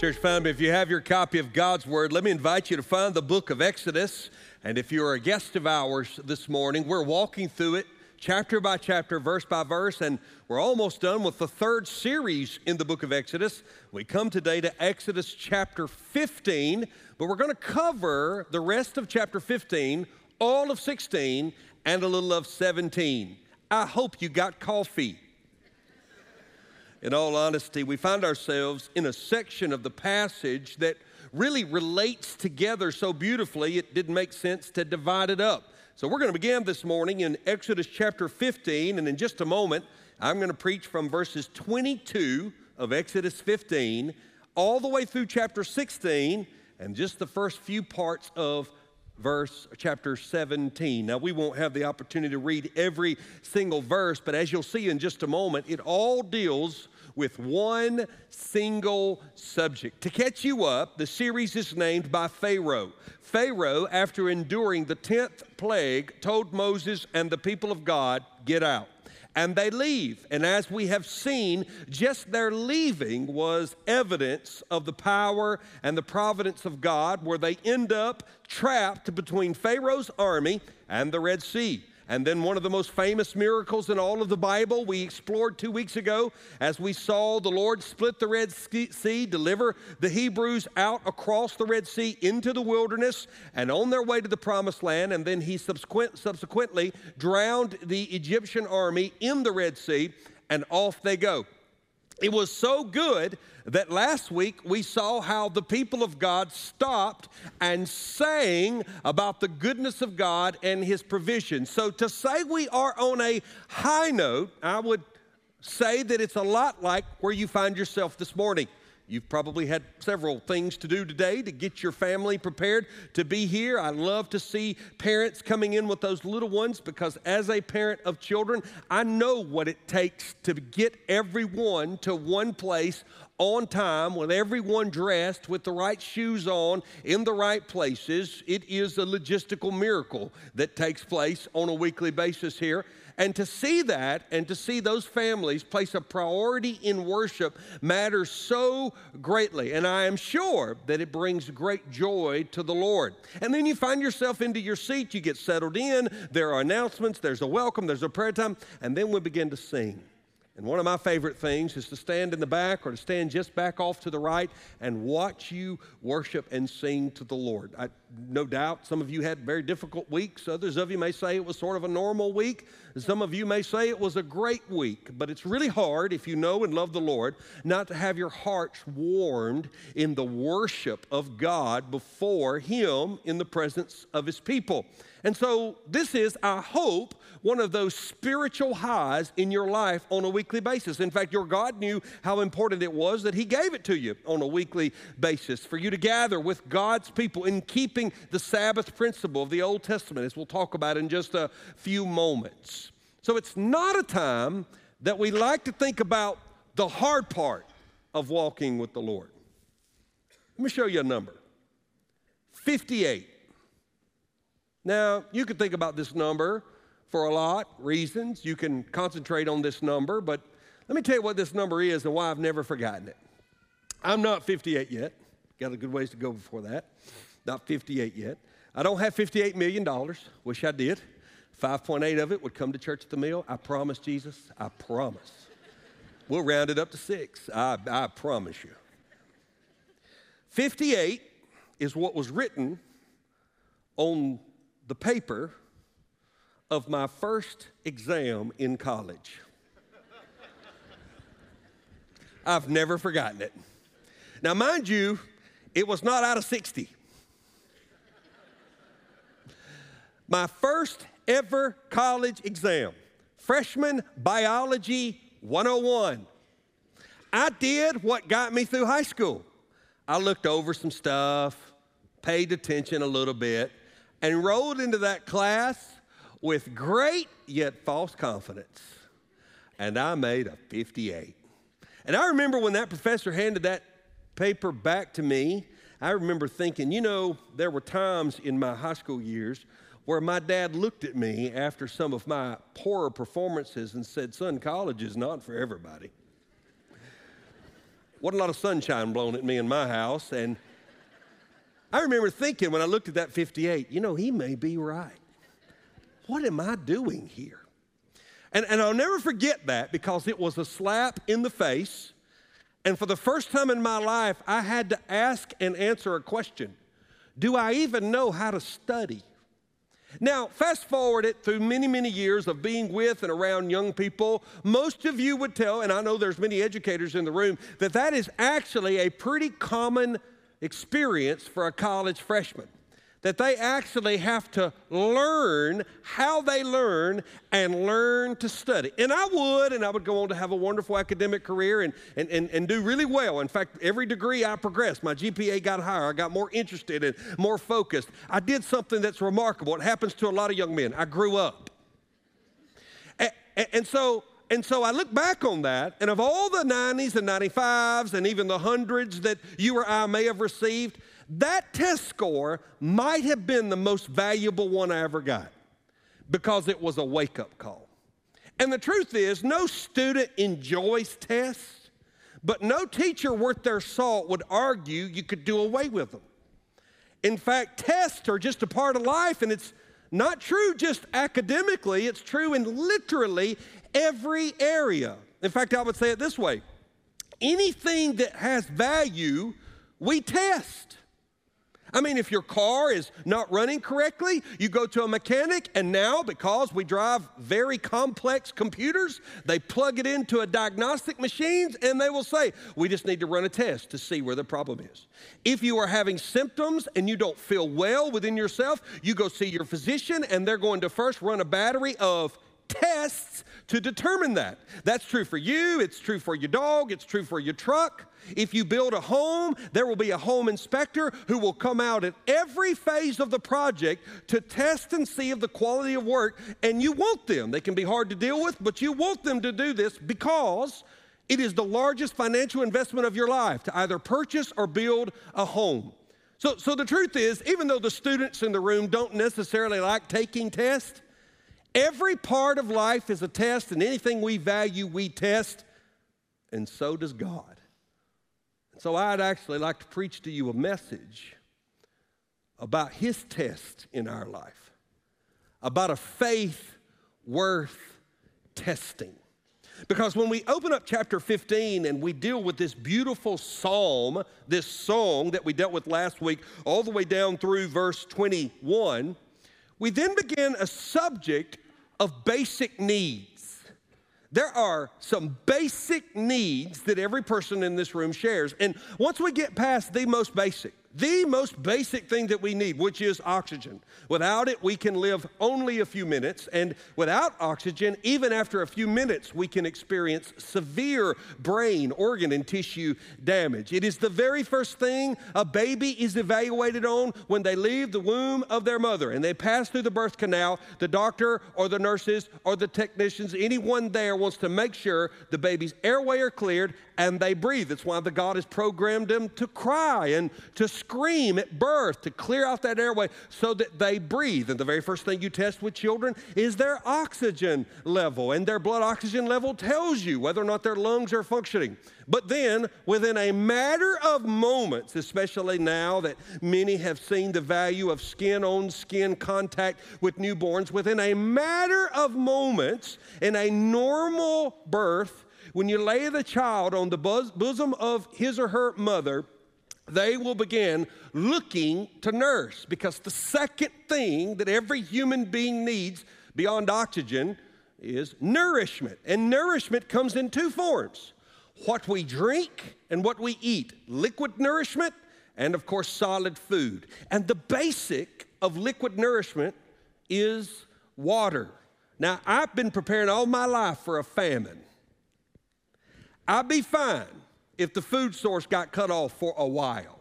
Church family, if you have your copy of God's Word, let me invite you to find the book of Exodus. And if you're a guest of ours this morning, we're walking through it chapter by chapter, verse by verse, and we're almost done with the third series in the book of Exodus. We come today to Exodus chapter 15, but we're going to cover the rest of chapter 15, all of 16, and a little of 17. I hope you got coffee in all honesty, we find ourselves in a section of the passage that really relates together so beautifully, it didn't make sense to divide it up. So we're going to begin this morning in Exodus chapter 15, and in just a moment, I'm going to preach from verses 22 of Exodus 15 all the way through chapter 16 and just the first few parts of verse chapter 17. Now we won't have the opportunity to read every single verse, but as you'll see in just a moment, it all deals with one single subject. To catch you up, the series is named by Pharaoh. Pharaoh, after enduring the 10th plague, told Moses and the people of God, Get out. And they leave. And as we have seen, just their leaving was evidence of the power and the providence of God, where they end up trapped between Pharaoh's army and the Red Sea. And then one of the most famous miracles in all of the Bible we explored two weeks ago as we saw the Lord split the Red Sea, deliver the Hebrews out across the Red Sea into the wilderness and on their way to the promised land. And then he subsequent, subsequently drowned the Egyptian army in the Red Sea and off they go. It was so good that last week we saw how the people of God stopped and sang about the goodness of God and His provision. So to say we are on a high note, I would say that it's a lot like where you find yourself this morning. You've probably had several things to do today to get your family prepared to be here. I love to see parents coming in with those little ones because, as a parent of children, I know what it takes to get everyone to one place on time with everyone dressed with the right shoes on in the right places. It is a logistical miracle that takes place on a weekly basis here. And to see that and to see those families place a priority in worship matters so greatly. And I am sure that it brings great joy to the Lord. And then you find yourself into your seat, you get settled in, there are announcements, there's a welcome, there's a prayer time, and then we begin to sing. And one of my favorite things is to stand in the back or to stand just back off to the right and watch you worship and sing to the Lord. I, no doubt some of you had very difficult weeks. Others of you may say it was sort of a normal week. Some of you may say it was a great week. But it's really hard, if you know and love the Lord, not to have your hearts warmed in the worship of God before Him in the presence of His people. And so, this is, I hope, one of those spiritual highs in your life on a weekly basis. In fact, your God knew how important it was that He gave it to you on a weekly basis for you to gather with God's people in keeping the Sabbath principle of the Old Testament, as we'll talk about in just a few moments. So, it's not a time that we like to think about the hard part of walking with the Lord. Let me show you a number 58. Now, you could think about this number for a lot reasons. You can concentrate on this number, but let me tell you what this number is and why I've never forgotten it. I'm not 58 yet. Got a good ways to go before that. Not 58 yet. I don't have $58 million. Wish I did. 5.8 of it would come to church at the mill. I promise, Jesus. I promise. We'll round it up to six. I, I promise you. 58 is what was written on the paper of my first exam in college. I've never forgotten it. Now, mind you, it was not out of 60. My first ever college exam, freshman biology 101. I did what got me through high school. I looked over some stuff, paid attention a little bit, and rolled into that class with great yet false confidence. And I made a 58. And I remember when that professor handed that paper back to me, I remember thinking, you know, there were times in my high school years where my dad looked at me after some of my poorer performances and said, Son, college is not for everybody. wasn't a lot of sunshine blowing at me in my house. And I remember thinking when I looked at that 58, you know, he may be right. What am I doing here? And, and I'll never forget that because it was a slap in the face. And for the first time in my life, I had to ask and answer a question Do I even know how to study? Now, fast forward it through many, many years of being with and around young people, most of you would tell, and I know there's many educators in the room, that that is actually a pretty common experience for a college freshman that they actually have to learn how they learn and learn to study. And I would, and I would go on to have a wonderful academic career and, and, and, and do really well. In fact, every degree I progressed, my GPA got higher. I got more interested and more focused. I did something that's remarkable. It happens to a lot of young men. I grew up. And, and so and so I look back on that, and of all the 90s and 95s and even the hundreds that you or I may have received, that test score might have been the most valuable one I ever got because it was a wake up call. And the truth is, no student enjoys tests, but no teacher worth their salt would argue you could do away with them. In fact, tests are just a part of life, and it's not true just academically, it's true in literally every area. In fact, I would say it this way anything that has value, we test. I mean, if your car is not running correctly, you go to a mechanic, and now, because we drive very complex computers, they plug it into a diagnostic machine and they will say, We just need to run a test to see where the problem is. If you are having symptoms and you don't feel well within yourself, you go see your physician, and they're going to first run a battery of tests to determine that. That's true for you, it's true for your dog, it's true for your truck. If you build a home, there will be a home inspector who will come out at every phase of the project to test and see of the quality of work. And you want them. They can be hard to deal with, but you want them to do this because it is the largest financial investment of your life to either purchase or build a home. So, so the truth is, even though the students in the room don't necessarily like taking tests, every part of life is a test, and anything we value, we test, and so does God. So I'd actually like to preach to you a message about his test in our life, about a faith worth testing. Because when we open up chapter 15 and we deal with this beautiful psalm, this song that we dealt with last week, all the way down through verse 21, we then begin a subject of basic needs. There are some basic needs that every person in this room shares. And once we get past the most basic, the most basic thing that we need, which is oxygen. Without it, we can live only a few minutes. And without oxygen, even after a few minutes, we can experience severe brain, organ, and tissue damage. It is the very first thing a baby is evaluated on when they leave the womb of their mother and they pass through the birth canal. The doctor or the nurses or the technicians, anyone there wants to make sure the baby's airway are cleared and they breathe. That's why the God has programmed them to cry and to scream at birth to clear out that airway so that they breathe. And the very first thing you test with children is their oxygen level, and their blood oxygen level tells you whether or not their lungs are functioning. But then, within a matter of moments, especially now that many have seen the value of skin on skin contact with newborns, within a matter of moments in a normal birth, when you lay the child on the bosom of his or her mother, they will begin looking to nurse because the second thing that every human being needs beyond oxygen is nourishment. And nourishment comes in two forms what we drink and what we eat liquid nourishment, and of course, solid food. And the basic of liquid nourishment is water. Now, I've been preparing all my life for a famine. I'd be fine if the food source got cut off for a while.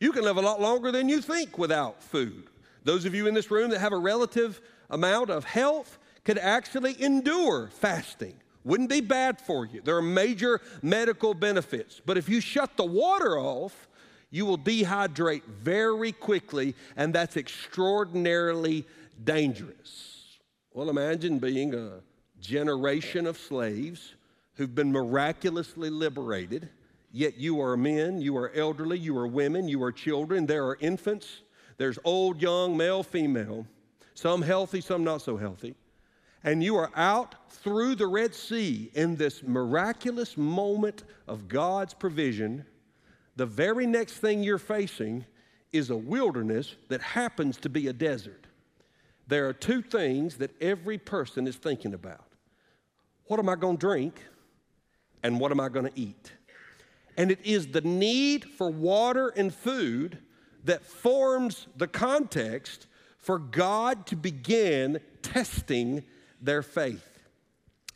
You can live a lot longer than you think without food. Those of you in this room that have a relative amount of health could actually endure fasting. Wouldn't be bad for you. There are major medical benefits. But if you shut the water off, you will dehydrate very quickly, and that's extraordinarily dangerous. Well, imagine being a generation of slaves who've been miraculously liberated, Yet you are men, you are elderly, you are women, you are children, there are infants, there's old, young, male, female, some healthy, some not so healthy. And you are out through the Red Sea in this miraculous moment of God's provision. The very next thing you're facing is a wilderness that happens to be a desert. There are two things that every person is thinking about what am I going to drink? And what am I going to eat? And it is the need for water and food that forms the context for God to begin testing their faith.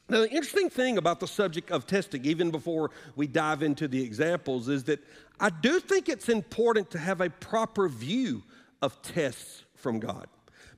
Now, the interesting thing about the subject of testing, even before we dive into the examples, is that I do think it's important to have a proper view of tests from God.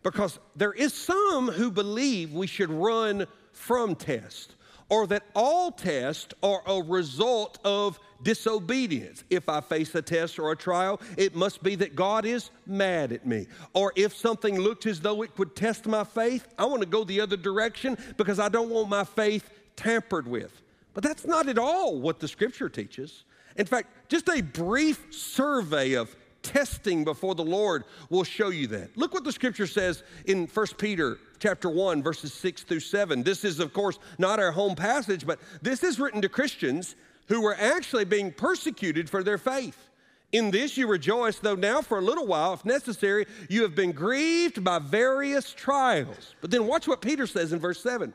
Because there is some who believe we should run from tests, or that all tests are a result of disobedience. If I face a test or a trial, it must be that God is mad at me. Or if something looked as though it would test my faith, I want to go the other direction because I don't want my faith tampered with. But that's not at all what the scripture teaches. In fact, just a brief survey of testing before the Lord will show you that. Look what the scripture says in 1 Peter chapter 1 verses 6 through 7. This is of course not our home passage, but this is written to Christians who were actually being persecuted for their faith. In this you rejoice, though now for a little while, if necessary, you have been grieved by various trials. But then watch what Peter says in verse 7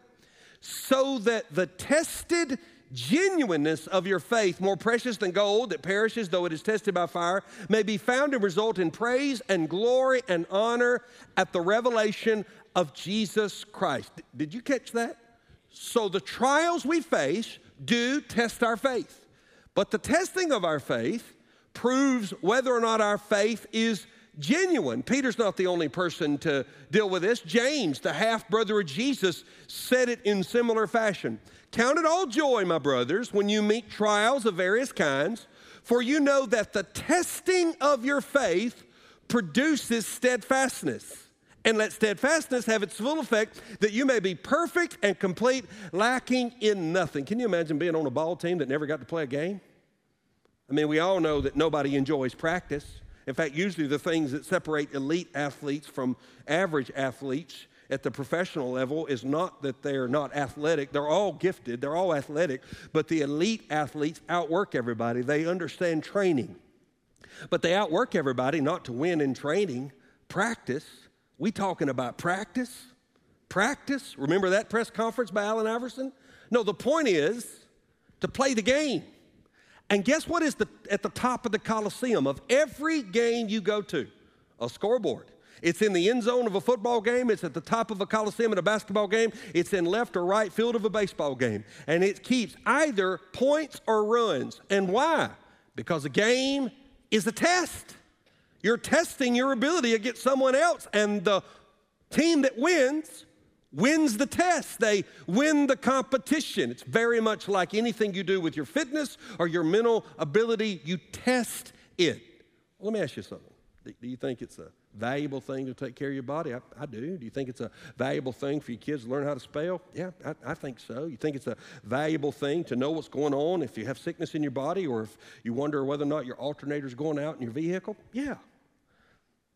so that the tested genuineness of your faith, more precious than gold that perishes though it is tested by fire, may be found and result in praise and glory and honor at the revelation of Jesus Christ. Did you catch that? So the trials we face do test our faith. But the testing of our faith proves whether or not our faith is genuine. Peter's not the only person to deal with this. James, the half brother of Jesus, said it in similar fashion. Count it all joy, my brothers, when you meet trials of various kinds, for you know that the testing of your faith produces steadfastness and let steadfastness have its full effect that you may be perfect and complete, lacking in nothing. Can you imagine being on a ball team that never got to play a game? I mean, we all know that nobody enjoys practice. In fact, usually the things that separate elite athletes from average athletes at the professional level is not that they're not athletic. They're all gifted, they're all athletic, but the elite athletes outwork everybody. They understand training. But they outwork everybody not to win in training, practice. We talking about practice? Practice? Remember that press conference by Allen Iverson? No, the point is to play the game. And guess what is the, at the top of the Coliseum of every game you go to? A scoreboard. It's in the end zone of a football game. It's at the top of a coliseum in a basketball game. It's in left or right field of a baseball game. And it keeps either points or runs. And why? Because a game is a test. You're testing your ability against someone else, and the team that wins wins the test. They win the competition. It's very much like anything you do with your fitness or your mental ability, you test it. Let me ask you something. Do you think it's a valuable thing to take care of your body? I, I, do. Do you think it's a valuable thing for your kids to learn how to spell? Yeah, I, I, think so. You think it's a valuable thing to know what's going on if you have sickness in your body or if you wonder whether or not your alternator's going out in your vehicle? Yeah.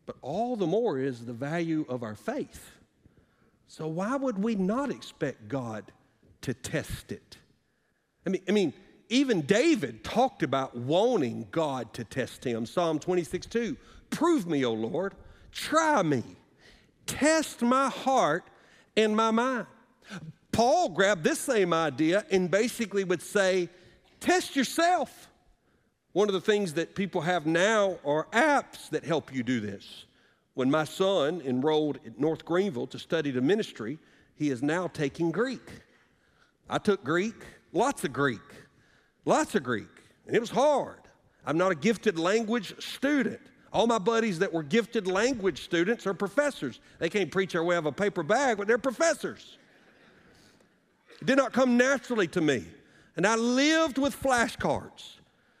But all the more is the value of our faith. So why would we not expect God to test it? I mean, I mean, even David talked about wanting God to test him. Psalm 26, 2. Prove me, O Lord. Try me. Test my heart and my mind. Paul grabbed this same idea and basically would say, Test yourself. One of the things that people have now are apps that help you do this. When my son enrolled at North Greenville to study the ministry, he is now taking Greek. I took Greek, lots of Greek, lots of Greek, and it was hard. I'm not a gifted language student. All my buddies that were gifted language students are professors. They can't preach their way out of a paper bag, but they're professors. It did not come naturally to me. And I lived with flashcards.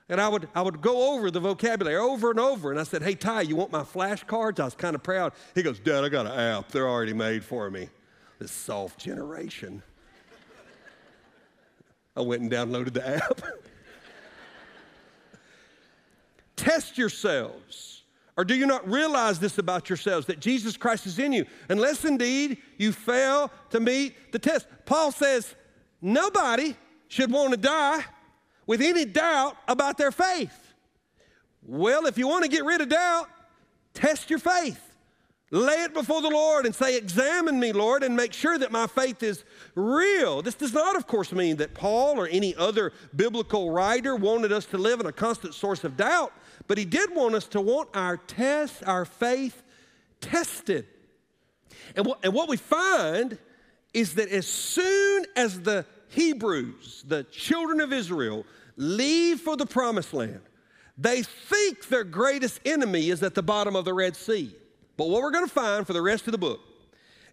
And I would, I would go over the vocabulary over and over. And I said, Hey, Ty, you want my flashcards? I was kind of proud. He goes, Dad, I got an app. They're already made for me. This soft generation. I went and downloaded the app. test yourselves? Or do you not realize this about yourselves, that Jesus Christ is in you, unless indeed you fail to meet the test? Paul says, nobody should want to die with any doubt about their faith. Well, if you want to get rid of doubt, test your faith. Lay it before the Lord and say, Examine me, Lord, and make sure that my faith is real. This does not, of course, mean that Paul or any other biblical writer wanted us to live in a constant source of doubt, but he did want us to want our test, our faith tested. And what, and what we find is that as soon as the Hebrews, the children of Israel, leave for the promised land, they think their greatest enemy is at the bottom of the Red Sea. But what we're going to find for the rest of the book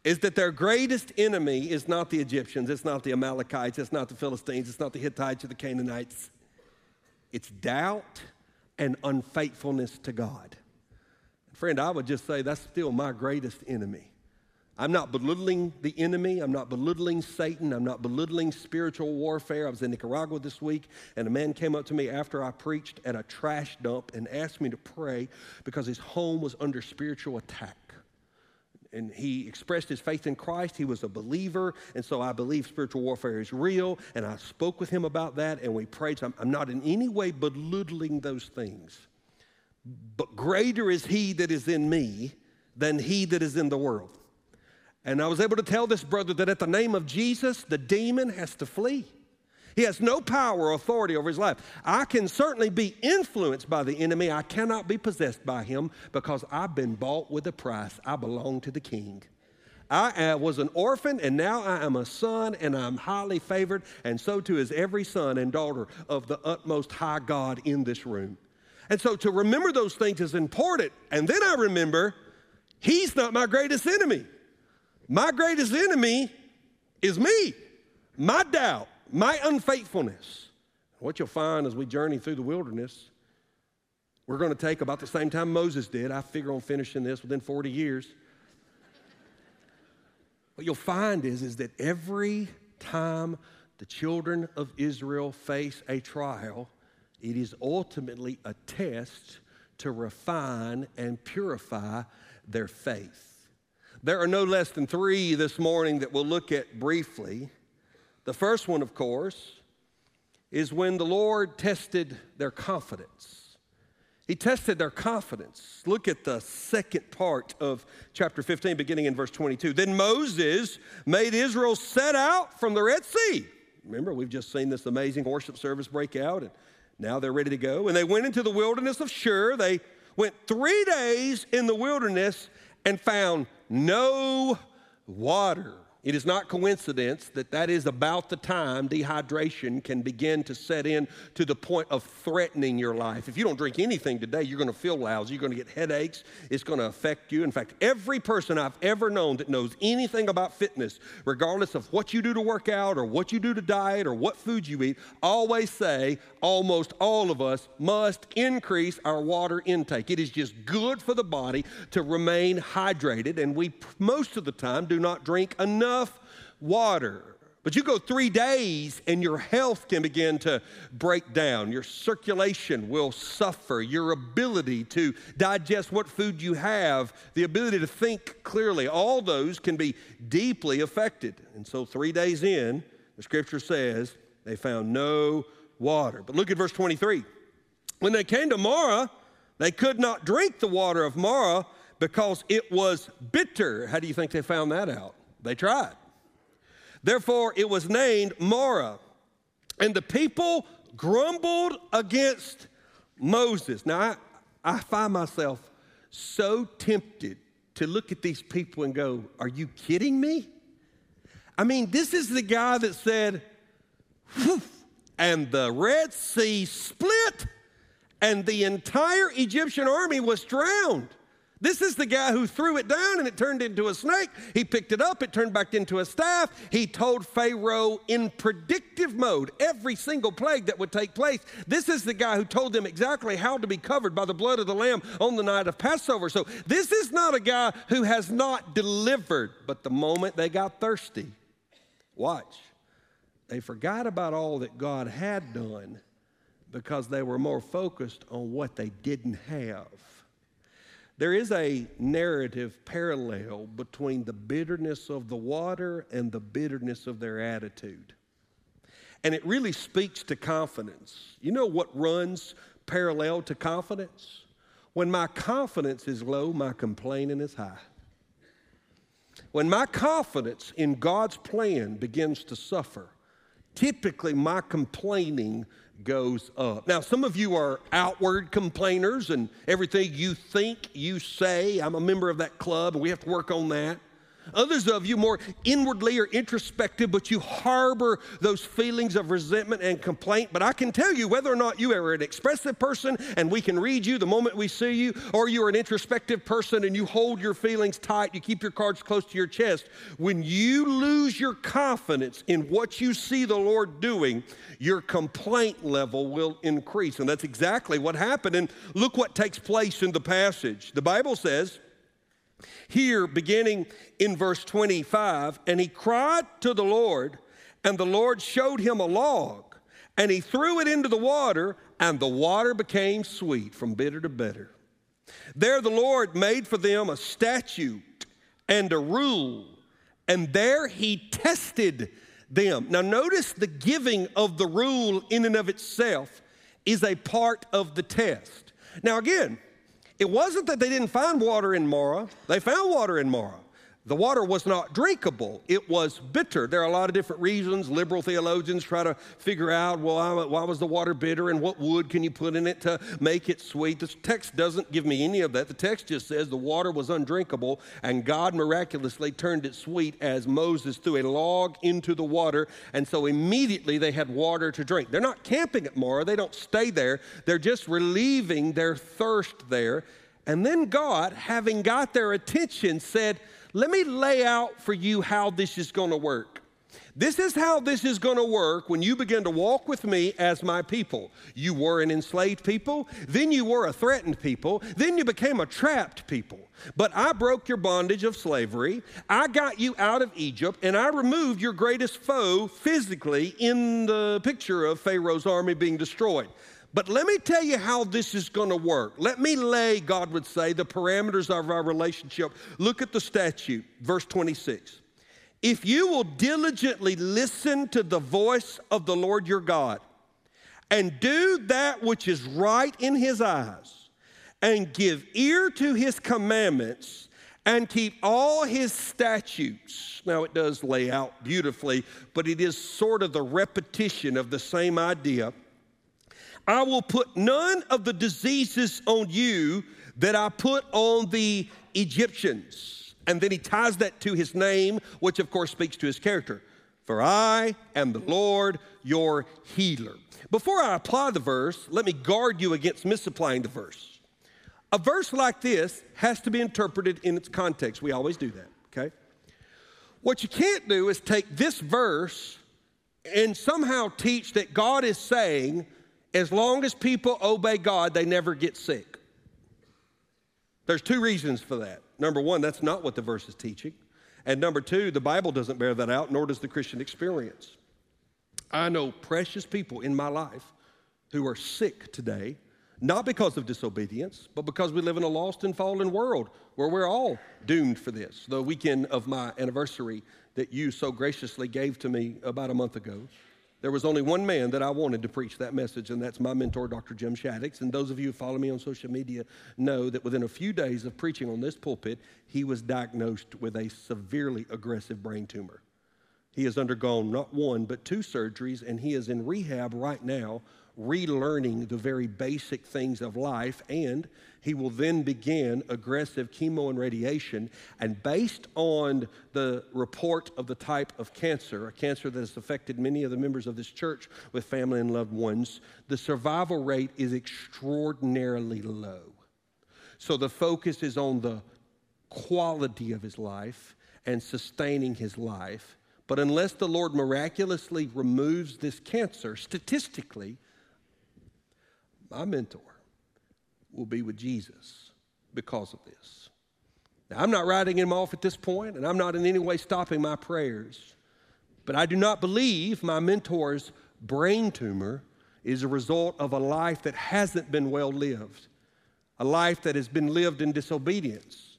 is that their greatest enemy is not the Egyptians, it's not the Amalekites, it's not the Philistines, it's not the Hittites or the Canaanites. It's doubt and unfaithfulness to God. Friend, I would just say that's still my greatest enemy. I'm not belittling the enemy. I'm not belittling Satan. I'm not belittling spiritual warfare. I was in Nicaragua this week, and a man came up to me after I preached at a trash dump and asked me to pray because his home was under spiritual attack. And he expressed his faith in Christ. He was a believer, and so I believe spiritual warfare is real. And I spoke with him about that, and we prayed. So I'm, I'm not in any way belittling those things. But greater is he that is in me than he that is in the world. And I was able to tell this brother that at the name of Jesus, the demon has to flee. He has no power or authority over his life. I can certainly be influenced by the enemy. I cannot be possessed by him because I've been bought with a price. I belong to the king. I uh, was an orphan and now I am a son and I'm highly favored, and so too is every son and daughter of the utmost high God in this room. And so to remember those things is important. And then I remember, he's not my greatest enemy. My greatest enemy is me, my doubt, my unfaithfulness. What you'll find as we journey through the wilderness, we're going to take about the same time Moses did. I figure on finishing this within 40 years. what you'll find is, is that every time the children of Israel face a trial, it is ultimately a test to refine and purify their faith. There are no less than three this morning that we'll look at briefly. The first one, of course, is when the Lord tested their confidence. He tested their confidence. Look at the second part of chapter 15, beginning in verse 22. Then Moses made Israel set out from the Red Sea. Remember, we've just seen this amazing worship service break out, and now they're ready to go. And they went into the wilderness of Shur. They went three days in the wilderness and found no water. It is not coincidence that that is about the time dehydration can begin to set in to the point of threatening your life. If you don't drink anything today, you're going to feel lousy. You're going to get headaches. It's going to affect you. In fact, every person I've ever known that knows anything about fitness, regardless of what you do to work out or what you do to diet or what food you eat, always say almost all of us must increase our water intake. It is just good for the body to remain hydrated, and we most of the time do not drink enough enough water. But you go three days and your health can begin to break down. Your circulation will suffer. Your ability to digest what food you have, the ability to think clearly, all those can be deeply affected. And so, three days in, the scripture says they found no water. But look at verse 23. When they came to Marah, they could not drink the water of Marah because it was bitter. How do you think they found that out? They tried. Therefore, it was named Marah. And the people grumbled against Moses. Now, I, I find myself so tempted to look at these people and go, Are you kidding me? I mean, this is the guy that said, and the Red Sea split, and the entire Egyptian army was drowned. This is the guy who threw it down and it turned into a snake. He picked it up, it turned back into a staff. He told Pharaoh in predictive mode every single plague that would take place. This is the guy who told them exactly how to be covered by the blood of the Lamb on the night of Passover. So this is not a guy who has not delivered, but the moment they got thirsty, watch, they forgot about all that God had done. because they were more focused on what they didn't have. There is a narrative parallel between the bitterness of the water and the bitterness of their attitude. And it really speaks to confidence. You know what runs parallel to confidence? When my confidence is low, my complaining is high. When my confidence in God's plan begins to suffer, typically my complaining goes up. Now, some of you are outward complainers, and everything you think, you say. I'm a member of that club, and we have to work on that. Others of you more inwardly or introspective, but you harbor those feelings of resentment and complaint. But I can tell you whether or not you are an expressive person and we can read you the moment we see you, or you're an introspective person and you hold your feelings tight, you keep your cards close to your chest. When you lose your confidence in what you see the Lord doing, your complaint level will increase. And that's exactly what happened. And look what takes place in the passage. The Bible says, here, beginning in verse 25, and he cried to the Lord, and the Lord showed him a log, and he threw it into the water, and the water became sweet from bitter to bitter. There the Lord made for them a statute and a rule, and there he tested them. Now, notice the giving of the rule in and of itself is a part of the test. Now, again, it wasn't that they didn't find water in Marah, they found water in Marah. The water was not drinkable, it was bitter. There are a lot of different reasons. Liberal theologians try to figure out, well, why was the water bitter and what wood can you put in it to make it sweet? The text doesn't give me any of that. The text just says the water was undrinkable and God miraculously turned it sweet as Moses threw a log into the water. And so immediately they had water to drink. They're not camping at Marah, they don't stay there, they're just relieving their thirst there. And then God, having got their attention, said, let me lay out for you how this is going to work. This is how this is going to work when you begin to walk with me as my people. You were an enslaved people, then you were a threatened people, then you became a trapped people. But I broke your bondage of slavery. I got you out of Egypt, and I removed your greatest foe physically in the picture of Pharaoh's army being destroyed. But let me tell you how this is going to work. Let me lay, God would say, the parameters of our relationship. Look at the statute, verse 26. If you will diligently listen to the voice of the Lord your God and do that which is right in his eyes and give ear to his commandments and keep all his statutes. Now, it does lay out beautifully, but it is sort of the repetition of the same idea I will put none of the diseases on you that I put on the Egyptians. And then he ties that to his name, which of course speaks to his character. For I am the Lord your healer. Before I apply the verse, let me guard you against misapplying the verse. A verse like this has to be interpreted in its context. We always do that, okay? What you can't do is take this verse and somehow teach that God is saying, as long as people obey God, they never get sick. There's two reasons for that. Number one, that's not what the verse is teaching. And number two, the Bible doesn't bear that out, nor does the Christian experience. I know precious people in my life who are sick today, not because of disobedience, but because we live in a lost and fallen world where we're all doomed for this. The weekend of my anniversary that you so graciously gave to me about a month ago there was only one man that I wanted to preach that message, and that's my mentor, Dr. Jim Shaddix. And those of you who follow me on social media know that within a few days of preaching on this pulpit, he was diagnosed with a severely aggressive brain tumor. He has undergone not one, but two surgeries, and he is in rehab right now relearning the very basic things of life, and he will then begin aggressive chemo and radiation. And based on the report of the type of cancer, a cancer that has affected many of the members of this church with family and loved ones, the survival rate is extraordinarily low. So the focus is on the quality of his life and sustaining his life. But unless the Lord miraculously removes this cancer, statistically, my mentor will be with Jesus because of this. Now, I'm not writing him off at this point, and I'm not in any way stopping my prayers, but I do not believe my mentor's brain tumor is a result of a life that hasn't been well lived, a life that has been lived in disobedience.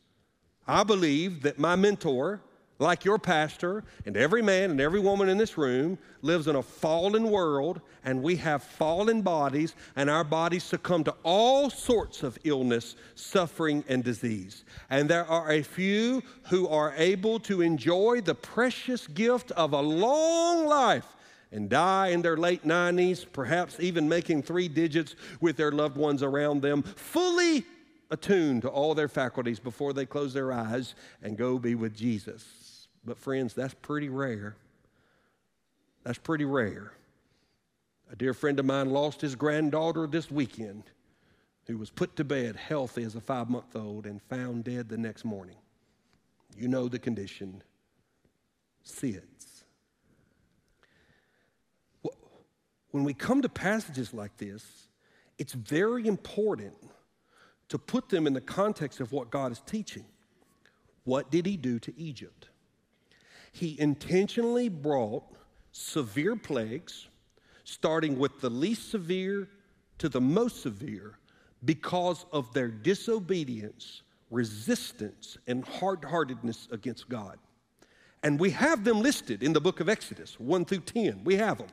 I believe that my mentor, like your pastor and every man and every woman in this room, lives in a fallen world and we have fallen bodies, and our bodies succumb to all sorts of illness, suffering, and disease. And there are a few who are able to enjoy the precious gift of a long life and die in their late 90s, perhaps even making three digits with their loved ones around them, fully attuned to all their faculties before they close their eyes and go be with Jesus. But, friends, that's pretty rare. That's pretty rare. A dear friend of mine lost his granddaughter this weekend, who was put to bed healthy as a five month old and found dead the next morning. You know the condition SIDS. When we come to passages like this, it's very important to put them in the context of what God is teaching. What did he do to Egypt? He intentionally brought severe plagues, starting with the least severe to the most severe, because of their disobedience, resistance, and hard heartedness against God. And we have them listed in the book of Exodus 1 through 10. We have them.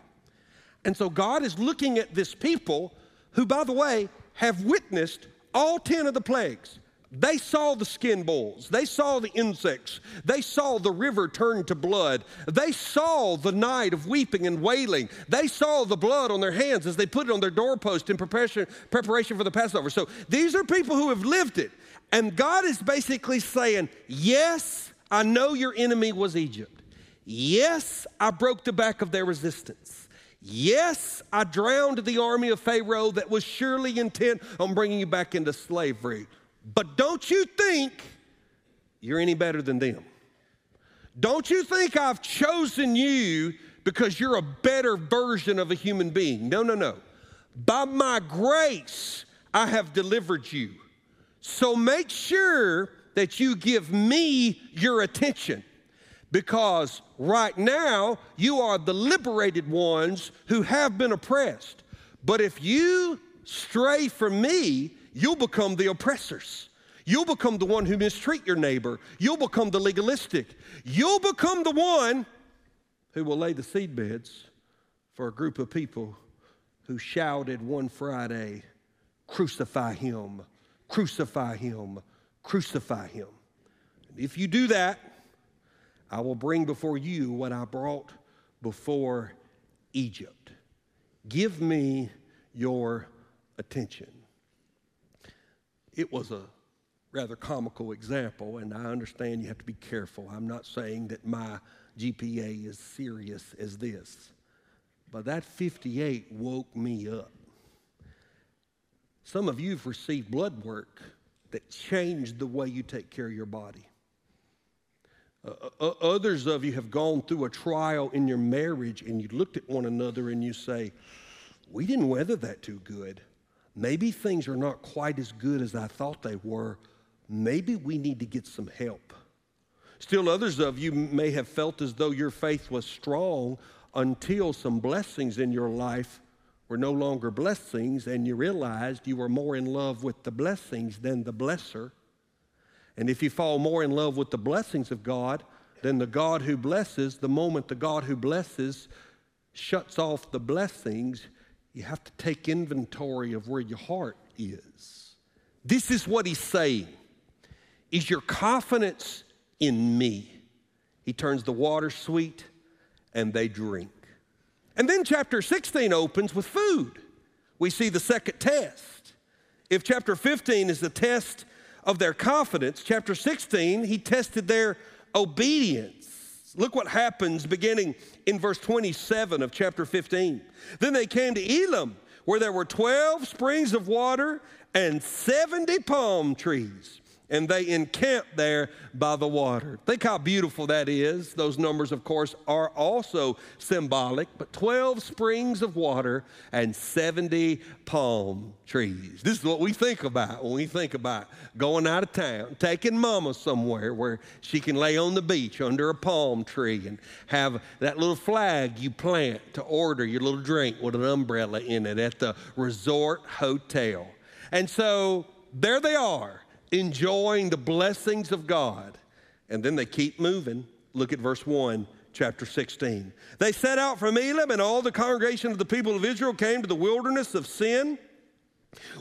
And so God is looking at this people who, by the way, have witnessed all 10 of the plagues. They saw the skin boils. They saw the insects. They saw the river turn to blood. They saw the night of weeping and wailing. They saw the blood on their hands as they put it on their doorpost in preparation, preparation for the Passover. So these are people who have lived it. And God is basically saying, Yes, I know your enemy was Egypt. Yes, I broke the back of their resistance. Yes, I drowned the army of Pharaoh that was surely intent on bringing you back into slavery. But don't you think you're any better than them? Don't you think I've chosen you because you're a better version of a human being? No, no, no. By my grace, I have delivered you. So make sure that you give me your attention because right now you are the liberated ones who have been oppressed. But if you stray from me, you'll become the oppressors. You'll become the one who mistreat your neighbor. You'll become the legalistic. You'll become the one who will lay the seed beds for a group of people who shouted one Friday, Crucify him, crucify him, crucify him. And if you do that, I will bring before you what I brought before Egypt. Give me your attention. It was a rather comical example, and I understand you have to be careful. I'm not saying that my GPA is serious as this, but that 58 woke me up. Some of you have received blood work that changed the way you take care of your body. Uh, uh, others of you have gone through a trial in your marriage and you looked at one another and you say, We didn't weather that too good. Maybe things are not quite as good as I thought they were. Maybe we need to get some help. Still, others of you may have felt as though your faith was strong until some blessings in your life were no longer blessings and you realized you were more in love with the blessings than the blesser. And if you fall more in love with the blessings of God than the God who blesses, the moment the God who blesses shuts off the blessings, you have to take inventory of where your heart is. This is what he's saying. Is your confidence in me? He turns the water sweet and they drink. And then chapter 16 opens with food. We see the second test. If chapter 15 is the test of their confidence, chapter 16, he tested their obedience. Look what happens beginning in verse 27 of chapter 15. Then they came to Elim, where there were 12 springs of water and 70 palm trees. And they encamped there by the water. Think how beautiful that is. Those numbers, of course, are also symbolic, but 12 springs of water and 70 palm trees. This is what we think about when we think about going out of town, taking mama somewhere where she can lay on the beach under a palm tree and have that little flag you plant to order your little drink with an umbrella in it at the resort hotel. And so there they are enjoying the blessings of God. And then they keep moving. Look at verse 1, chapter 16. They set out from Elim, and all the congregation of the people of Israel came to the wilderness of Sin,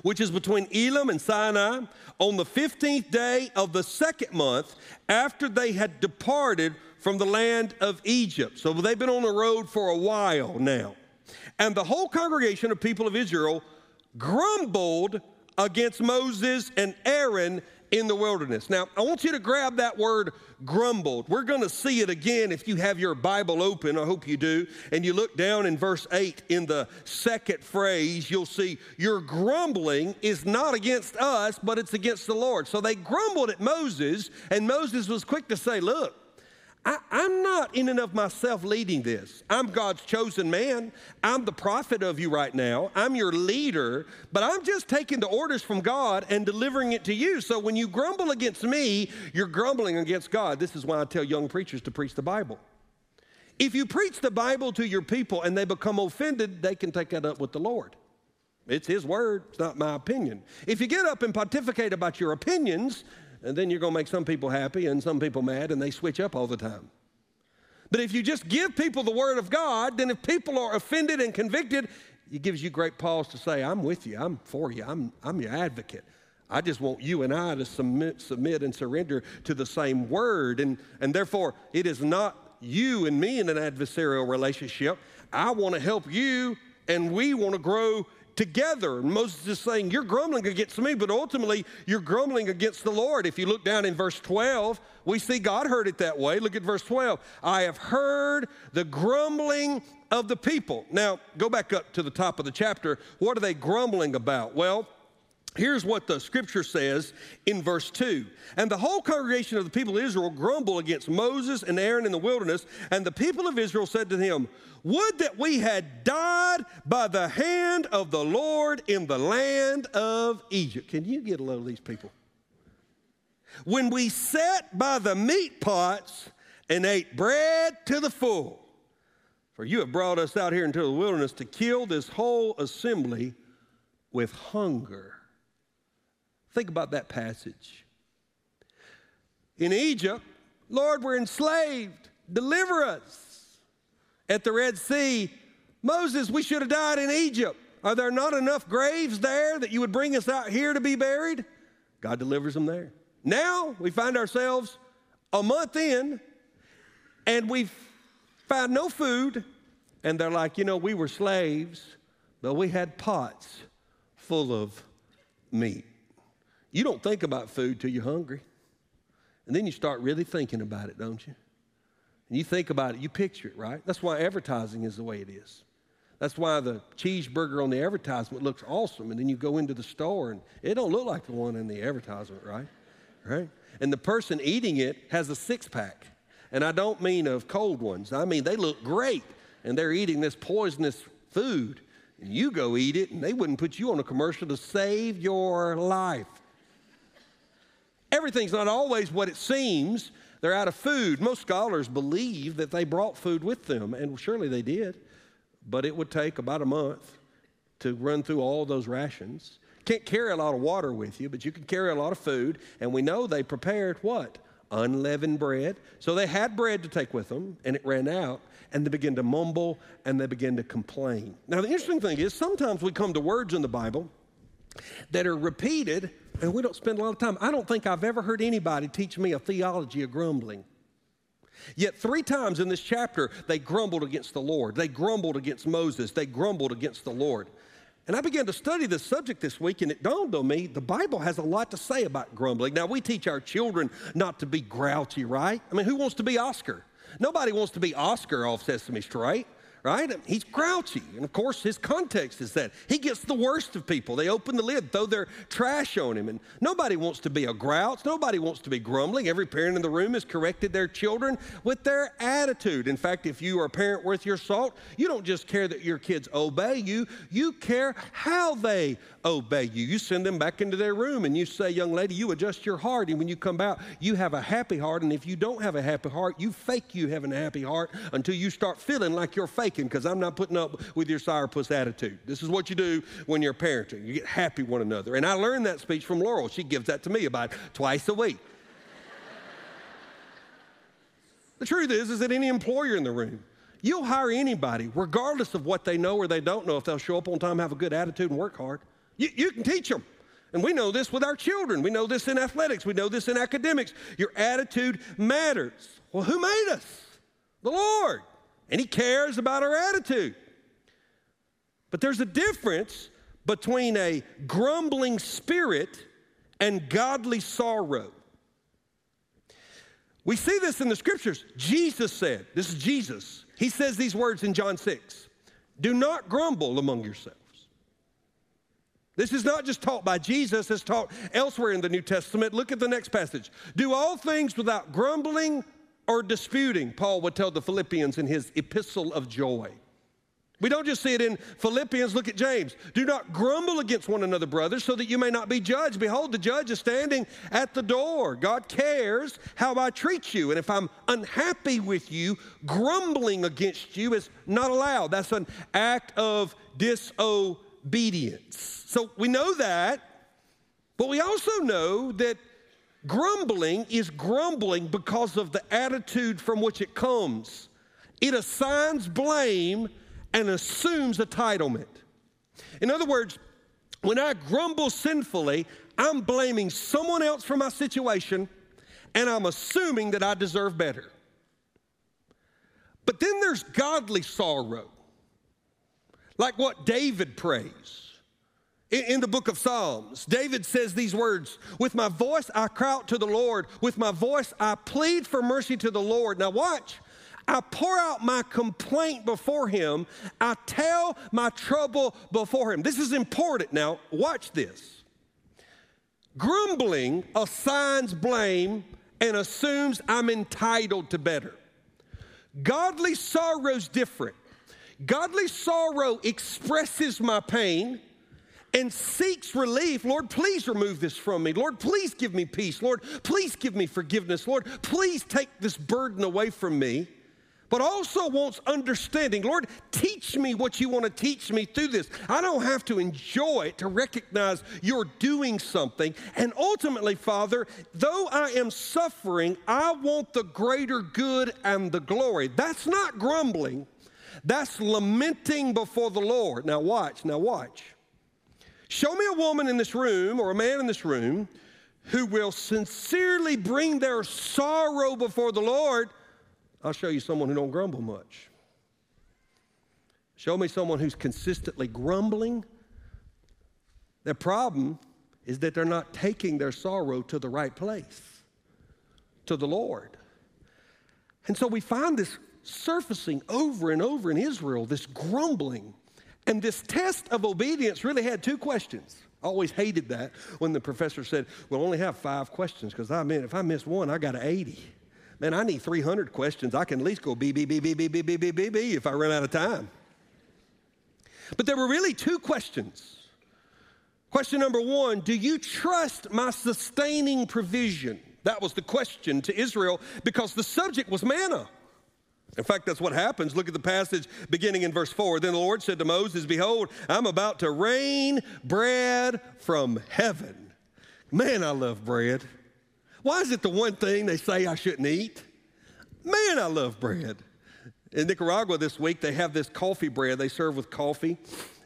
which is between Elim and Sinai, on the 15th day of the second month after they had departed from the land of Egypt. So they've been on the road for a while now. And the whole congregation of people of Israel grumbled against Moses and Aaron in the wilderness. Now, I want you to grab that word grumbled. We're going to see it again if you have your Bible open. I hope you do. And you look down in verse 8 in the second phrase, you'll see your grumbling is not against us, but it's against the Lord. So they grumbled at Moses, and Moses was quick to say, Look, I, am not in and of myself leading this. I'm God's chosen man. I'm the prophet of you right now. I'm your leader, but I'm just taking the orders from God and delivering it to you. So when you grumble against me, you're grumbling against God. This is why I tell young preachers to preach the Bible. If you preach the Bible to your people and they become offended, they can take that up with the Lord. It's His word, it's not my opinion. If you get up and pontificate about your opinions, and then you're going to make some people happy and some people mad, and they switch up all the time. But if you just give people the word of God, then if people are offended and convicted, it gives you great pause to say, I'm with you, I'm for you, I'm, I'm your advocate. I just want you and I to submit, submit and surrender to the same word. And, and therefore, it is not you and me in an adversarial relationship. I want to help you, and we want to grow together. Moses is saying, You're grumbling against me, but ultimately you're grumbling against the Lord. If you look down in verse 12, we see God heard it that way. Look at verse 12. I have heard the grumbling of the people. Now, go back up to the top of the chapter. What are they grumbling about? Well, Here's what the scripture says in verse 2. And the whole congregation of the people of Israel grumbled against Moses and Aaron in the wilderness. And the people of Israel said to him, would that we had died by the hand of the Lord in the land of Egypt. Can you get a load of these people? When we sat by the meat pots and ate bread to the full. For you have brought us out here into the wilderness to kill this whole assembly with hunger. Think about that passage. In Egypt, Lord, we're enslaved. Deliver us at the Red Sea, Moses, we should have died in Egypt. Are there not enough graves there that you would bring us out here to be buried? God delivers them there. Now we find ourselves a month in and we've found no food. And they're like, you know, we were slaves, but we had pots full of meat. You don't think about food till you're hungry. And then you start really thinking about it, don't you? And you think about it, you picture it, right? That's why advertising is the way it is. That's why the cheeseburger on the advertisement looks awesome, and then you go into the store and it don't look like the one in the advertisement, right? Right? And the person eating it has a six pack. And I don't mean of cold ones. I mean they look great and they're eating this poisonous food. And you go eat it, and they wouldn't put you on a commercial to save your life. Everything's not always what it seems. They're out of food. Most scholars believe that they brought food with them, and surely they did, but it would take about a month to run through all those rations. Can't carry a lot of water with you, but you can carry a lot of food, and we know they prepared what? Unleavened bread. So they had bread to take with them, and it ran out, and they began to mumble and they began to complain. Now, the interesting thing is sometimes we come to words in the Bible that are repeated and we don't spend a lot of time. I don't think I've ever heard anybody teach me a theology of grumbling. Yet, three times in this chapter, they grumbled against the Lord. They grumbled against Moses. They grumbled against the Lord. And I began to study this subject this week, and it dawned on me the Bible has a lot to say about grumbling. Now, we teach our children not to be grouchy, right? I mean, who wants to be Oscar? Nobody wants to be Oscar off Sesame Street right? He's grouchy. And of course, his context is that he gets the worst of people. They open the lid, throw their trash on him. And nobody wants to be a grouch. Nobody wants to be grumbling. Every parent in the room has corrected their children with their attitude. In fact, if you are a parent worth your salt, you don't just care that your kids obey you, you care how they obey you. You send them back into their room and you say, Young lady, you adjust your heart. And when you come out, you have a happy heart. And if you don't have a happy heart, you fake you having a happy heart until you start feeling like you're because I'm not putting up with your sourpuss attitude. This is what you do when you're parenting. You get happy one another. And I learned that speech from Laurel. She gives that to me about twice a week. the truth is, is that any employer in the room, You'll hire anybody, regardless of what they know or they don't know, if they'll show up on time, have a good attitude, and work hard. You, you can teach them. And we know this with our children. We know this in athletics. We know this in academics. Your attitude matters. Well, who made us? The Lord. And He cares about our attitude. But there's a difference between a grumbling spirit and godly sorrow. We see this in the scriptures. Jesus said, This is Jesus. He says these words in John 6 Do not grumble among yourselves. This is not just taught by Jesus, it's taught elsewhere in the New Testament. Look at the next passage. Do all things without grumbling or disputing, Paul would tell the Philippians in his epistle of joy. We don't just see it in Philippians. Look at James. Do not grumble against one another, brothers, so that you may not be judged. Behold, the judge is standing at the door. God cares how I treat you. And if I'm unhappy with you, grumbling against you is not allowed. That's an act of disobedience. So we know that, but we also know that grumbling is grumbling because of the attitude from which it comes. It assigns blame and assumes entitlement. In other words, when I grumble sinfully, I'm blaming someone else for my situation and I'm assuming that I deserve better. But then there's godly sorrow, like what David prays. In, the book of Psalms, David says these words With my voice I cry out to the Lord, with my voice I plead for mercy to the Lord. Now, watch. I pour out my complaint before him. I tell my trouble before him. This is important. Now, watch this. Grumbling assigns blame and assumes I'm entitled to better. Godly sorrow's different. Godly sorrow expresses my pain and seeks relief. Lord, please remove this from me. Lord, please give me peace. Lord, please give me forgiveness. Lord, please take this burden away from me but also wants understanding. Lord, teach me what you want to teach me through this. I don't have to enjoy it to recognize you're doing something. And ultimately, Father, though I am suffering, I want the greater good and the glory. That's not grumbling, that's lamenting before the Lord. Now, watch, now, watch. Show me a woman in this room or a man in this room who will sincerely bring their sorrow before the Lord I'll show you someone who don't grumble much. Show me someone who's consistently grumbling. Their problem is that they're not taking their sorrow to the right place, to the Lord. And so we find this surfacing over and over in Israel, this grumbling. And this test of obedience really had two questions. I always hated that when the professor said, We'll only have five questions, because I mean, if I miss one, I got an 80 man, I need 300 questions. I can at least go B, B, B, B, B, B, B, B, B, B if I run out of time. But there were really two questions. Question number one Do you trust my sustaining provision? That was the question to Israel because the subject was manna. In fact, that's what happens. Look at the passage beginning in verse 4. Then the Lord said to Moses, Behold, I'm about to rain bread from heaven. Man, I love bread. Why is it the one thing they say I shouldn't eat? Man, I love bread. In Nicaragua this week, they have this coffee bread they serve with coffee,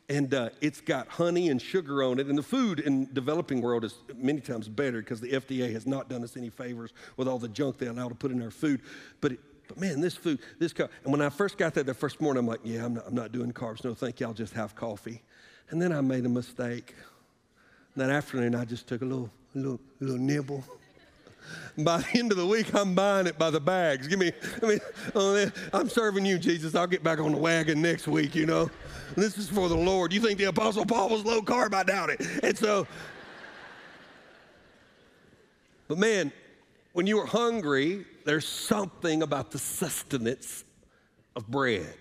and uh, it's got honey and sugar on it. And the food in developing world is many times better because the FDA has not done us any favors with all the junk they allow to put in our food. But it, but man, this food, this co- and when I first got there the first morning, I'm like, yeah, I'm not, I'm not doing carbs. No, thank you. I'll just have coffee. And then I made a mistake. And that afternoon, I just took a little, little, little nibble. By the end of the week, I'm buying it by the bags. Give me, I mean, oh, I'm serving you, Jesus. I'll get back on the wagon next week, you know. This is for the Lord. You think the Apostle Paul was low carb? I doubt it. And so, but man, when you are hungry, there's something about the sustenance of bread.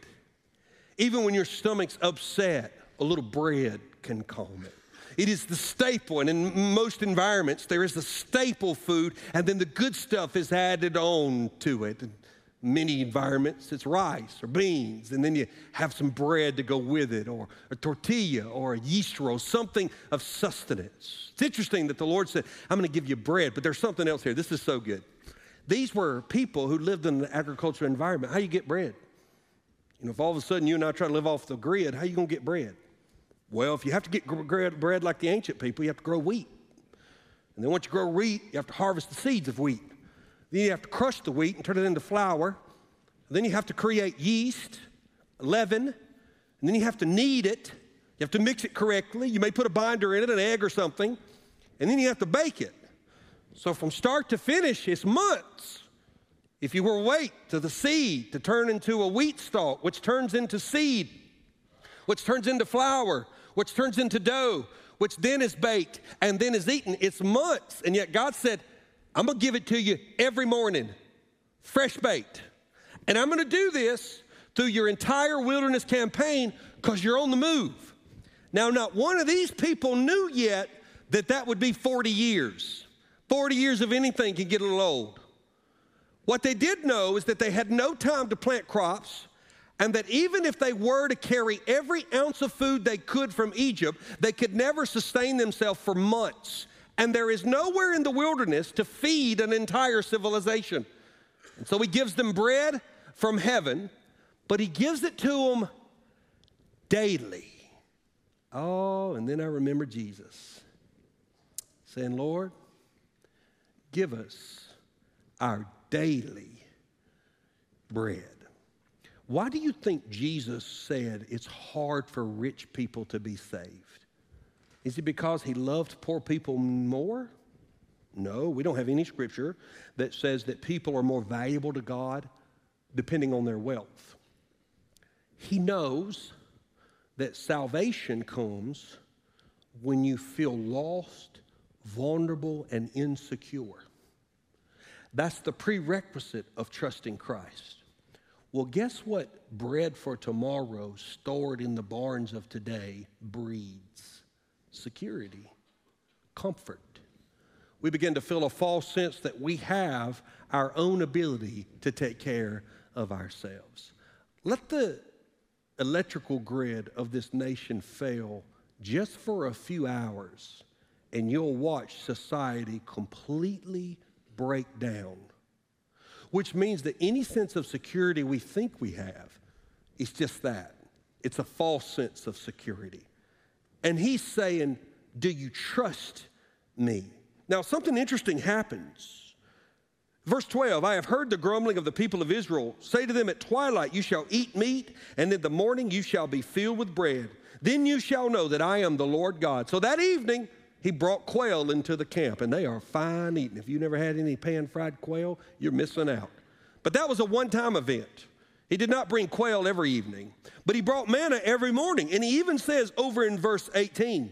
Even when your stomach's upset, a little bread can calm it. It is the staple, and in most environments, there is the staple food, and then the good stuff is added on to it. In many environments, it's rice or beans, and then you have some bread to go with it, or a tortilla, or a yeast roll, something of sustenance. It's interesting that the Lord said, I'm going to give you bread, but there's something else here. This is so good. These were people who lived in an agricultural environment. How you get bread? You know, if all of a sudden you and I try to live off the grid, how you going to get bread? Well, if you have to get bread like the ancient people, you have to grow wheat. And then once you grow wheat, you have to harvest the seeds of wheat. Then you have to crush the wheat and turn it into flour. And then you have to create yeast, leaven, and then you have to knead it. You have to mix it correctly. You may put a binder in it, an egg or something, and then you have to bake it. So from start to finish, it's months. If you were wait to the seed to turn into a wheat stalk, which turns into seed, which turns into flour, which turns into dough, which then is baked and then is eaten. It's months. And yet God said, I'm to give it to you every morning, fresh baked. And I'm to do this through your entire wilderness campaign because you're on the move. Now, not one of these people knew yet that that would be 40 years. 40 years of anything can get a little old. What they did know is that they had no time to plant crops, and that even if they were to carry every ounce of food they could from Egypt, they could never sustain themselves for months. And there is nowhere in the wilderness to feed an entire civilization. And so he gives them bread from heaven, but he gives it to them daily. Oh, and then I remember Jesus saying, Lord, give us our daily bread. Why do you think Jesus said it's hard for rich people to be saved? Is it because he loved poor people more? No, we don't have any scripture that says that people are more valuable to God depending on their wealth. He knows that salvation comes when you feel lost, vulnerable, and insecure. That's the prerequisite of trusting Christ. Well, guess what bread for tomorrow stored in the barns of today breeds? Security, comfort. We begin to feel a false sense that we have our own ability to take care of ourselves. Let the electrical grid of this nation fail just for a few hours, and you'll watch society completely break down which means that any sense of security we think we have is just that it's a false sense of security. And he's saying, Do you trust me? Now, something interesting happens. Verse 12 I have heard the grumbling of the people of Israel. Say to them, At twilight you shall eat meat, and in the morning you shall be filled with bread. Then you shall know that I am the Lord God. So that evening, he brought quail into the camp, and they are fine eating. If you never had any pan fried quail, you're missing out. But that was a one time event. He did not bring quail every evening, but he brought manna every morning. And he even says over in verse 18,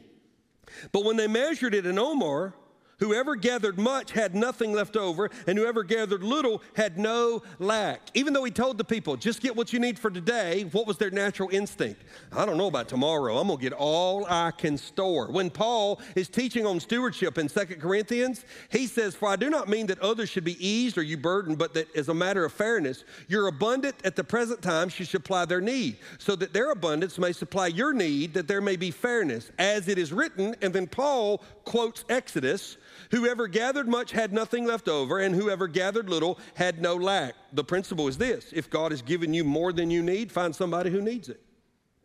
But when they measured it in Omer, Whoever gathered much had nothing left over, and whoever gathered little had no lack. Even though he told the people, just get what you need for today, what was their natural instinct? I don't know about tomorrow. I'm going to get all I can store. When Paul is teaching on stewardship in Second Corinthians, he says, For I do not mean that others should be eased or you burdened, but that as a matter of fairness, your abundant at the present time should supply their need, so that their abundance may supply your need, that there may be fairness. As it is written, and then Paul quotes Exodus Whoever gathered much had nothing left over, and whoever gathered little had no lack. The principle is this if God has given you more than you need, find somebody who needs it.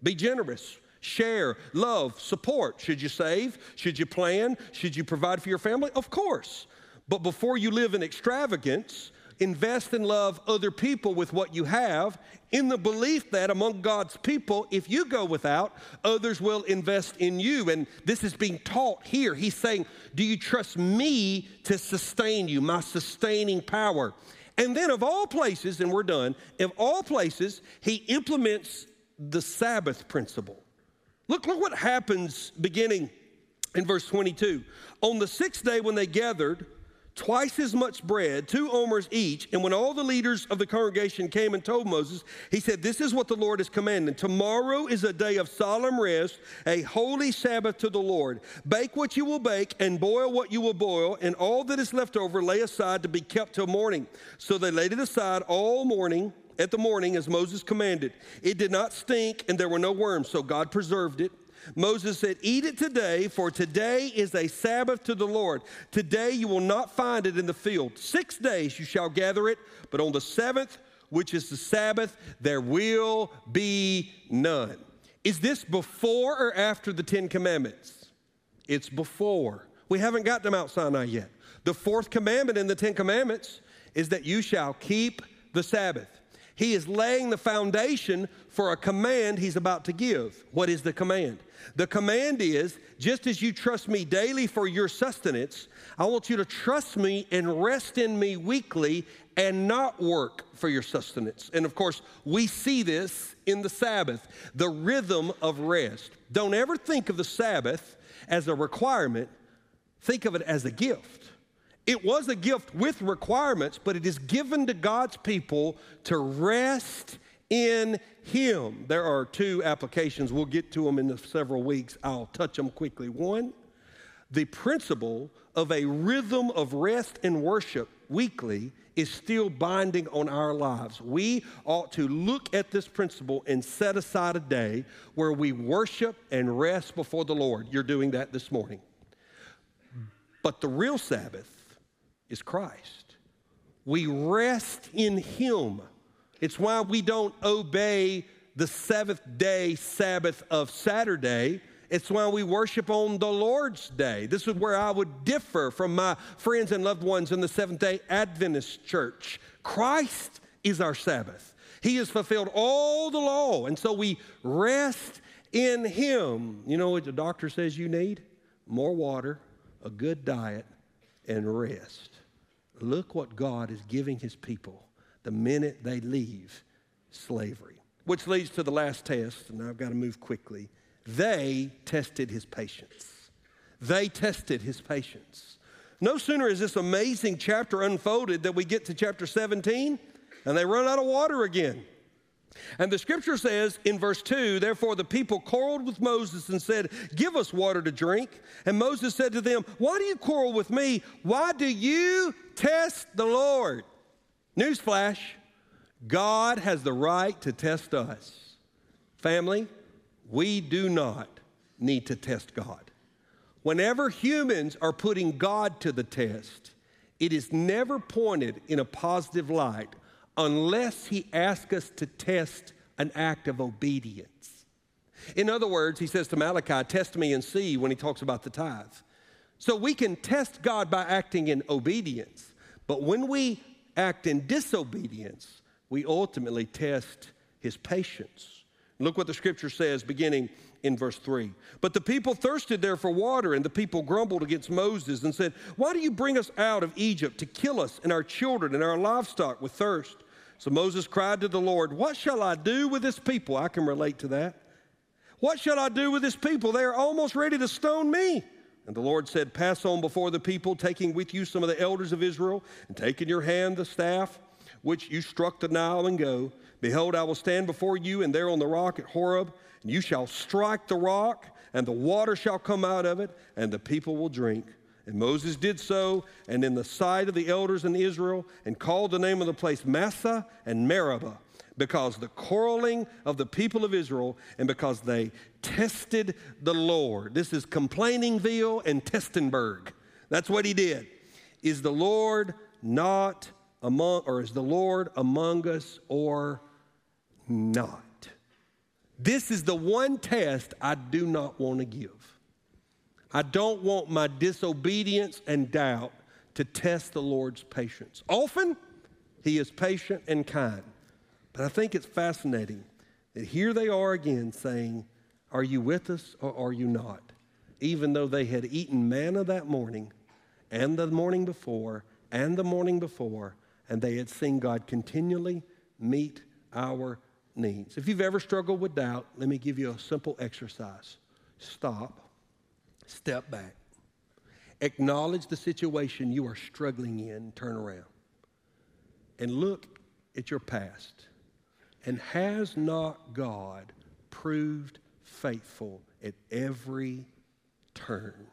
Be generous. Share, love, support. Should you save? Should you plan? Should you provide for your family? Of course. But before you live in extravagance, invest and love other people with what you have in the belief that among God's people, if you go without, others will invest in you. And this is being taught here. He's saying, Do you trust me to sustain you, my sustaining power? And then, of all places, and we're done, of all places, he implements the Sabbath principle. Look, look what happens beginning in verse 22. On the sixth day, when they gathered, twice as much bread, two omers each. And when all the leaders of the congregation came and told Moses, he said, This is what the Lord is commanding. Tomorrow is a day of solemn rest, a holy Sabbath to the Lord. Bake what you will bake, and boil what you will boil, and all that is left over lay aside to be kept till morning. So they laid it aside all morning. At the morning, as Moses commanded. It did not stink, and there were no worms, so God preserved it. Moses said, Eat it today, for today is a Sabbath to the Lord. Today you will not find it in the field. Six days you shall gather it, but on the seventh, which is the Sabbath, there will be none. Is this before or after the Ten Commandments? It's before. We haven't got to Mount Sinai yet. The fourth commandment in the Ten Commandments is that you shall keep the Sabbath. He is laying the foundation for a command he's about to give. What is the command? The command is just as you trust me daily for your sustenance, I want you to trust me and rest in me weekly and not work for your sustenance. And of course, we see this in the Sabbath, the rhythm of rest. Don't ever think of the Sabbath as a requirement, think of it as a gift. It was a gift with requirements, but it is given to God's people to rest in Him. There are two applications. We'll get to them in the several weeks. I'll touch them quickly. One, the principle of a rhythm of rest and worship weekly is still binding on our lives. We ought to look at this principle and set aside a day where we worship and rest before the Lord. You're doing that this morning. But the real Sabbath is Christ. We rest in Him. It's why we don't obey the seventh day Sabbath of Saturday. It's why we worship on the Lord's day. This is where I would differ from my friends and loved ones in the Seventh day Adventist church. Christ is our Sabbath. He has fulfilled all the law, and so we rest in Him. You know what the doctor says you need? More water, a good diet, and rest. Look what God is giving his people the minute they leave slavery. Which leads to the last test, and I've got to move quickly. They tested his patience. They tested his patience. No sooner is this amazing chapter unfolded that we get to chapter 17 and they run out of water again. And the scripture says in verse 2 Therefore the people quarreled with Moses and said, Give us water to drink. And Moses said to them, Why do you quarrel with me? Why do you test the Lord? Newsflash God has the right to test us. Family, we do not need to test God. Whenever humans are putting God to the test, it is never pointed in a positive light unless he asks us to test an act of obedience. In other words, he says to Malachi, Test me and see when he talks about the tithe. So we can test God by acting in obedience, but when we act in disobedience, we ultimately test his patience. Look what the scripture says beginning in verse 3. But the people thirsted there for water, and the people grumbled against Moses and said, Why do you bring us out of Egypt to kill us and our children and our livestock with thirst? So Moses cried to the Lord, What shall I do with this people? I can relate to that. What shall I do with this people? They are almost ready to stone me. And the Lord said, Pass on before the people, taking with you some of the elders of Israel, and take in your hand the staff which you struck the Nile, and go. Behold, I will stand before you, and there on the rock at Horeb, and you shall strike the rock, and the water shall come out of it, and the people will drink. And Moses did so, and in the sight of the elders in Israel, and called the name of the place Massah and Meribah, because the quarreling of the people of Israel, and because they tested the Lord. This is Complainingville and Testenberg. That's what he did. Is the Lord not among, or is the Lord among us or not? This is the one test I do not want to give. I don't want my disobedience and doubt to test the Lord's patience. Often, He is patient and kind. But I think it's fascinating that here they are again saying, Are you with us or are you not? Even though they had eaten manna that morning and the morning before and the morning before, and they had seen God continually meet our needs. If you've ever struggled with doubt, let me give you a simple exercise stop, step back, acknowledge the situation you are struggling in, turn around, and look at your past. And has not God proved faithful at every turn?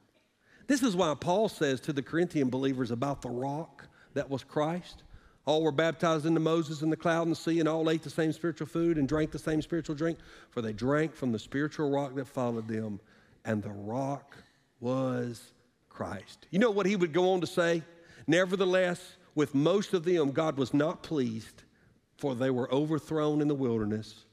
This is why Paul says to the Corinthian believers about the rock that was Christ all were baptized into Moses in the cloud and the sea, and all ate the same spiritual food and drank the same spiritual drink, for they drank from the spiritual rock that followed them, and the rock was Christ. You know what he would go on to say? Nevertheless, with most of them, God was not pleased, for they were overthrown in the wilderness.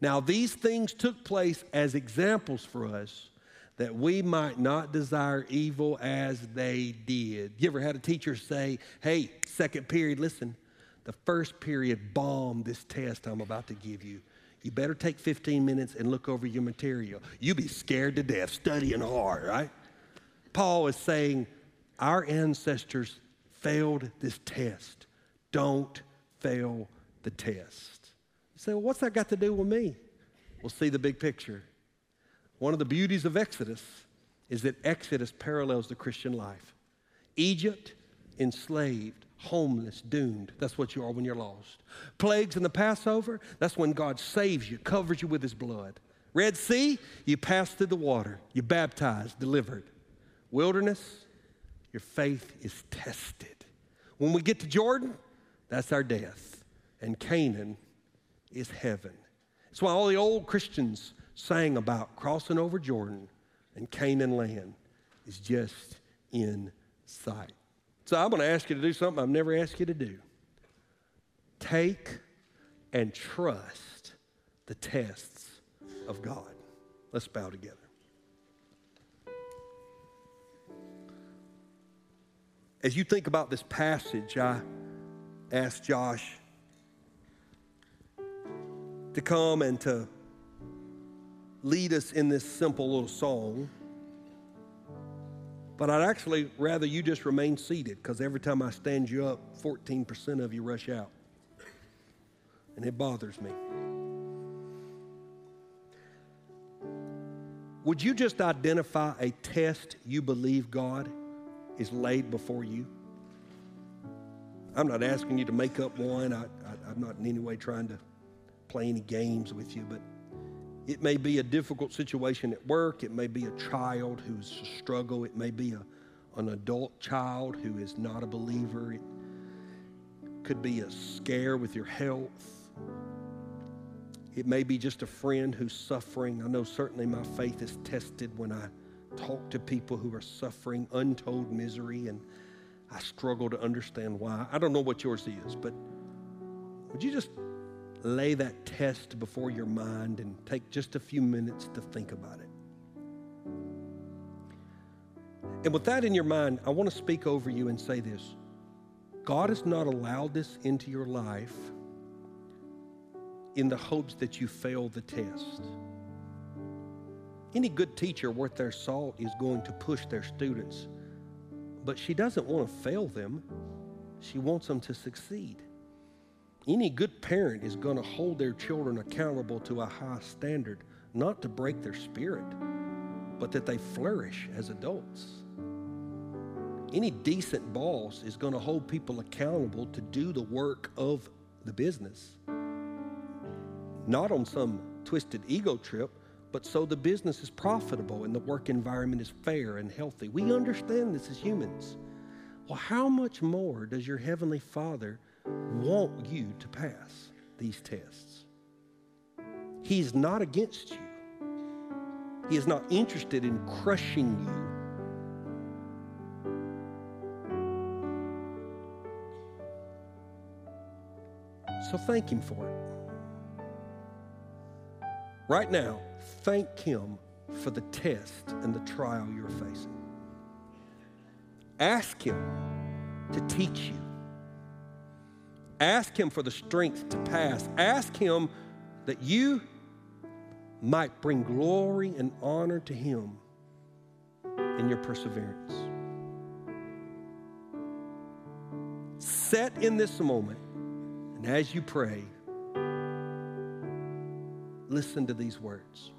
Now, these things took place as examples for us that we might not desire evil as they did. You ever had a teacher say, Hey, second period, listen, the first period bombed this test I'm about to give you. You better take 15 minutes and look over your material. You be scared to death studying hard, right? Paul is saying our ancestors failed this test. Don't fail the test. You say, well, what's that got to do with me? We'll see the big picture. One of the beauties of Exodus is that Exodus parallels the Christian life. Egypt, enslaved homeless, doomed. That's what you are when you're lost. Plagues in the Passover, that's when God saves you, covers you with his blood. Red Sea, you pass through the water, you're baptized, delivered. Wilderness, your faith is tested. When we get to Jordan, that's our death. And Canaan is heaven. That's why all the old Christians sang about crossing over Jordan and Canaan land is just in sight. So I'm going to ask you to do something I've never asked you to do. Take and trust the tests of God. Let's bow together. As you think about this passage, I asked Josh to come and to lead us in this simple little song. But I'd actually rather you just remain seated because every time I stand you up, 14% of you rush out. And it bothers me. Would you just identify a test you believe God is laid before you? I'm not asking you to make up one. I, am not in any way trying to play any games with you, but it may be a difficult situation at work. It may be a child who's a struggle. It may be a, an adult child who is not a believer. It could be a scare with your health. It may be just a friend who's suffering. I know certainly my faith is tested when I talk to people who are suffering untold misery and I struggle to understand why. I don't know what yours is, but would you just lay that test before your mind and take just a few minutes to think about it. And with that in your mind, I want to speak over you and say this God has not allowed this into your life in the hopes that you fail the test. Any good teacher worth their salt is going to push their students, but she doesn't want to fail them, she wants them to succeed. Any good parent is going to hold their children accountable to a high standard, not to break their spirit, but that they flourish as adults. Any decent boss is going to hold people accountable to do the work of the business, not on some twisted ego trip, but so the business is profitable and the work environment is fair and healthy. We understand this as humans. Well, how much more does your Heavenly Father? Want you to pass these tests. He's not against you. He is not interested in crushing you. So thank Him for it. Right now, thank Him for the test and the trial you're facing. Ask Him to teach you Ask Him for the strength to pass. Ask Him that you might bring glory and honor to Him in your perseverance. Set in this moment, and as you pray, listen to these words.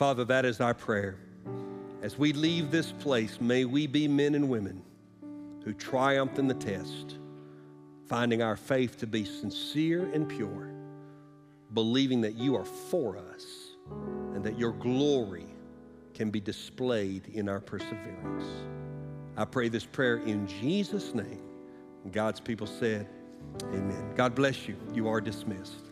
Father, that is our prayer. As we leave this place, may we be men and women who triumphed in the test, finding our faith to be sincere and pure, believing that you are for us and that your glory can be displayed in our perseverance. I pray this prayer in Jesus' name. God's people said, Amen. God bless you. You are dismissed.